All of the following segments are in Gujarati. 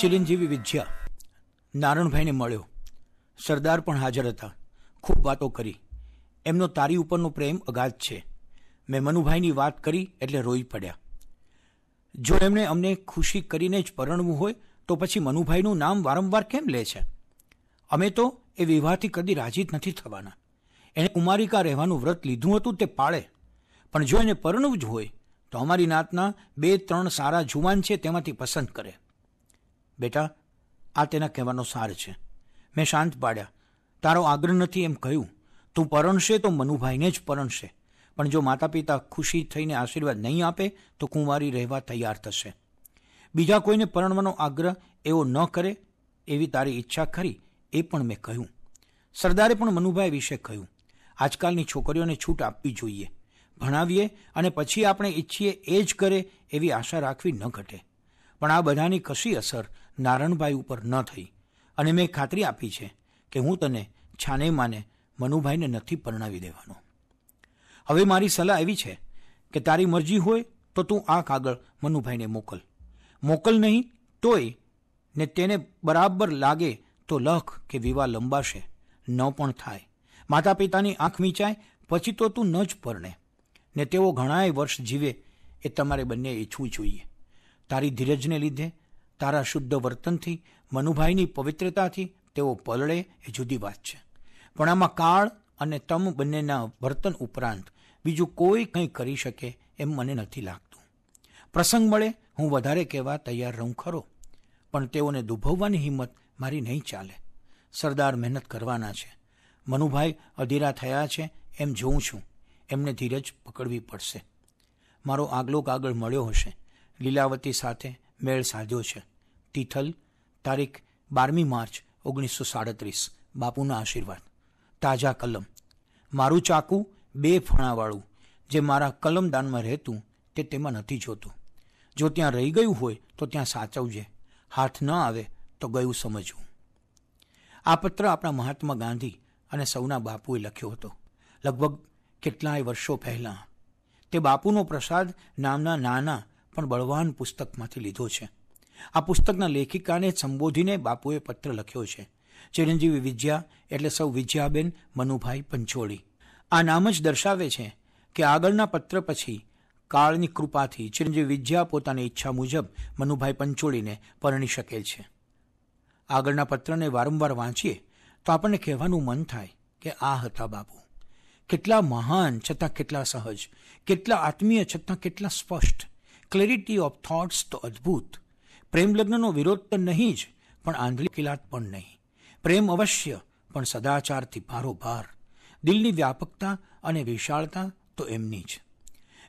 ચિરંજીવી વિદ્યા. નારણભાઈને મળ્યો. સરદાર પણ હાજર હતા. ખૂબ વાતો કરી. એમનો તારી ઉપરનો પ્રેમ અગાધ છે. મેં મનુભાઈની વાત કરી એટલે રોઈ પડ્યા. જો એમણે અમને ખુશી કરીને જ પરણવું હોય, તો પછી મનુભાઈનું નામ વારંવાર કેમ લે છે? અમે તો એ વિવાહથી કદી રાજી જ નથી થવાના. એણે કુમારિકા રહેવાનું વ્રત લીધું હતું તે પાળે. પણ જો એને પરણવું જ હોય તો અમારી નાતના બે, ત્રણ સારા જુવાન છે, તેમાંથી પસંદ કરે. બેટા, આ તેના કહેવાનો સાર છે. મેં શાંત પાડ્યા. તારો આગ્રહ નથી એમ કહ્યું. તું પરણશે તો મનુભાઈને જ પરણશે. પણ જો માતા પિતા ખુશી થઈને આશીર્વાદ નહીં આપે, તો કુંવારી રહેવા તૈયાર થશે. બીજા કોઈને પરણવાનો આગ્રહ એવો ન કરે, એવી તારી ઈચ્છા ખરી, એ પણ મેં કહ્યું. સરદારે પણ મનુભાઈ વિશે કહ્યું. આજકાલની છોકરીઓને છૂટ આપવી જોઈએ. ભણાવીએ અને પછી આપણે ઈચ્છીએ એ જ કરે એવી આશા રાખવી ન ઘટે. પણ આ બધાની કશી અસર નારણભાઈ ઉપર ન થઈ. અને મેં ખાતરી આપી છે કે હું તને છાને માને મનુભાઈને નથી પરણાવી દેવાનો. હવે મારી સલાહ એવી છે કે તારી મરજી હોય તો તું આ કાગળ મનુભાઈને મોકલ. મોકલ નહીં તોય ને તેને બરાબર લાગે તો લખ કે વિવાહ લંબાશે. ન પણ થાય. માતા પિતાની આંખ મીચાય, પછી તો તું ન જ પરણે. ને તેઓ ઘણાય વર્ષ જીવે એ તમારે બંને ઈચ્છવું જોઈએ. તારી ધીરજને લીધે, તારા શુદ્ધ વર્તનથી, મનુભાઈની પવિત્રતાથી તેઓ પલળે એ જુદી વાત છે. પણ આમાં કાળ અને તમ બંનેના વર્તન ઉપરાંત બીજું કોઈ કંઈ કરી શકે એમ મને નથી લાગતું. પ્રસંગ મળે, હું વધારે કહેવા તૈયાર રહું ખરો, પણ તેઓને દુભવવાની હિંમત મારી નહીં ચાલે. સરદાર મહેનત કરવાના છે. મનુભાઈ અધીરા થયા છે, એમ જોઉં છું. એમને ધીરજ પકડવી પડશે. મારો આગલો કાગળ મળ્યો હશે. લીલાવતી સાથે મેળ સાધ્યો છે. તિથલ, તારીખ બારમી માર્ચ ઓગણીસો સાડત્રીસ. બાપુના આશીર્વાદ. તાજા કલમ. મારું ચાકુ બે ફણાવાળું. જે મારા કલમદાનમાં રહેતું તે તેમાં નથી જોતું. જો ત્યાં રહી ગયું હોય તો ત્યાં સાચવજે. હાથ ન આવે તો ગયું સમજવું. આ પત્ર આપણા મહાત્મા ગાંધી અને સૌના બાપુએ લખ્યો હતો. લગભગ કેટલાય વર્ષો પહેલાં. તે બાપુનો પ્રસાદ નામના નાના પણ બળવાન પુસ્તકમાંથી લીધો છે. આ પુસ્તકના લેખિકાને સંબોધીને બાપુએ પત્ર લખ્યો છે. ચિરંજીવી વિદ્યા એટલે સૌ વિદ્યાબેન મનુભાઈ પંચોળી. આ નામ જ દર્શાવે છે કે આગળના પત્ર પછી કાળની કૃપાથી ચિરંજીવી વિદ્યા પોતાની ઈચ્છા મુજબ મનુભાઈ પંચોળીને પરણી શકે છે. આગળના પત્રને વારંવાર વાંચીએ તો આપણને કહેવાનું મન થાય કે આ હતા બાપુ. કેટલા મહાન છતાં કેટલા સહજ, કેટલા આત્મીય છતાં કેટલા સ્પષ્ટ. ક્લેરિટી ઓફ થોટ્સ તો અદ્ભુત. પ્રેમ લગ્નનો વિરોધ તો નહીં જ, પણ આંધળી કિલાત પણ નહીં. પ્રેમ અવશ્ય, પણ સદાચારથી ભારોભાર. દિલની વ્યાપકતા અને વિશાળતા તો એમની જ.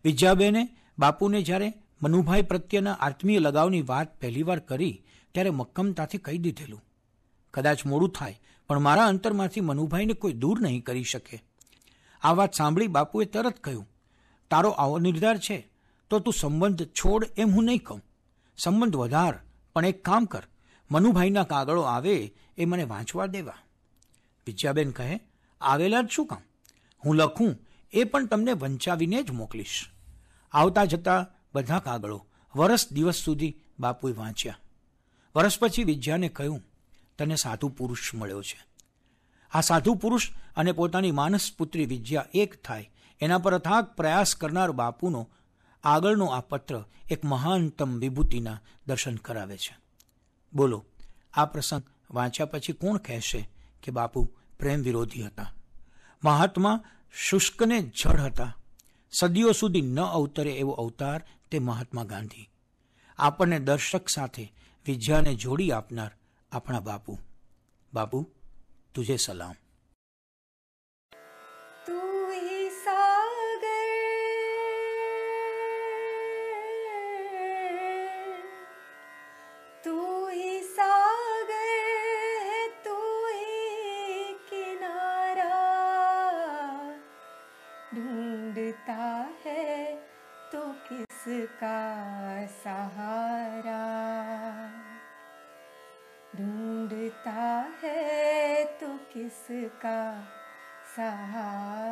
વિદ્યાબેને બાપુને જ્યારે મનુભાઈ પ્રત્યેના આત્મીય લગાવની વાત પહેલીવાર કરી, ત્યારે મક્કમતાથી કહી દીધેલું. કદાચ મોડું થાય, પણ મારા અંતરમાંથી મનુભાઈને કોઈ દૂર નહીં કરી શકે. આ વાત સાંભળી બાપુએ તરત કહ્યું, તારો આવો નિર્ધાર છે, તો તું સંબંધ છોડ એમ હું નહીં કહું. સંબંધ વધાર, પણ એક કામ કર, મનુભાઈના કાગળો આવે એ મને વાંચવા દેવા. વિજયાબેન કહે, આવેલા જ શું કામ? હું લખું, એ પણ તમને વંચાવીને જ મોકલીશ. આવતા જતા બધા કાગળો વરસ દિવસ સુધી બાપુએ વાંચ્યા. વરસ પછી વિજ્યાને કહ્યું, તને સાધુ પુરુષ મળ્યો છે. આ સાધુ પુરુષ અને પોતાની માનસ પુત્રી વિદ્યા એક થાય. એના પર અથાગ પ્રયાસ કરનાર બાપુનો આગળનો આ પત્ર એક મહાનતમ વિભૂતિના દર્શન કરાવે છે. બોલો, આ પ્રસંગ વાંચ્યા પછી કોણ કહેશે કે બાપુ પ્રેમ વિરોધી હતા? મહાત્મા શુષ્કને જળ હતા. સદીઓ સુધી ન અવતરે એવો અવતાર તે મહાત્મા ગાંધી. આપણને દર્શક સાથે વિદ્યાને જોડી આપનાર આપણા બાપુ. બાપુ तुझे सलाम। तू ही सागर। तू ही सागर है, तू ही किनारा। ढूंढता है तो किसका सहारा? सहा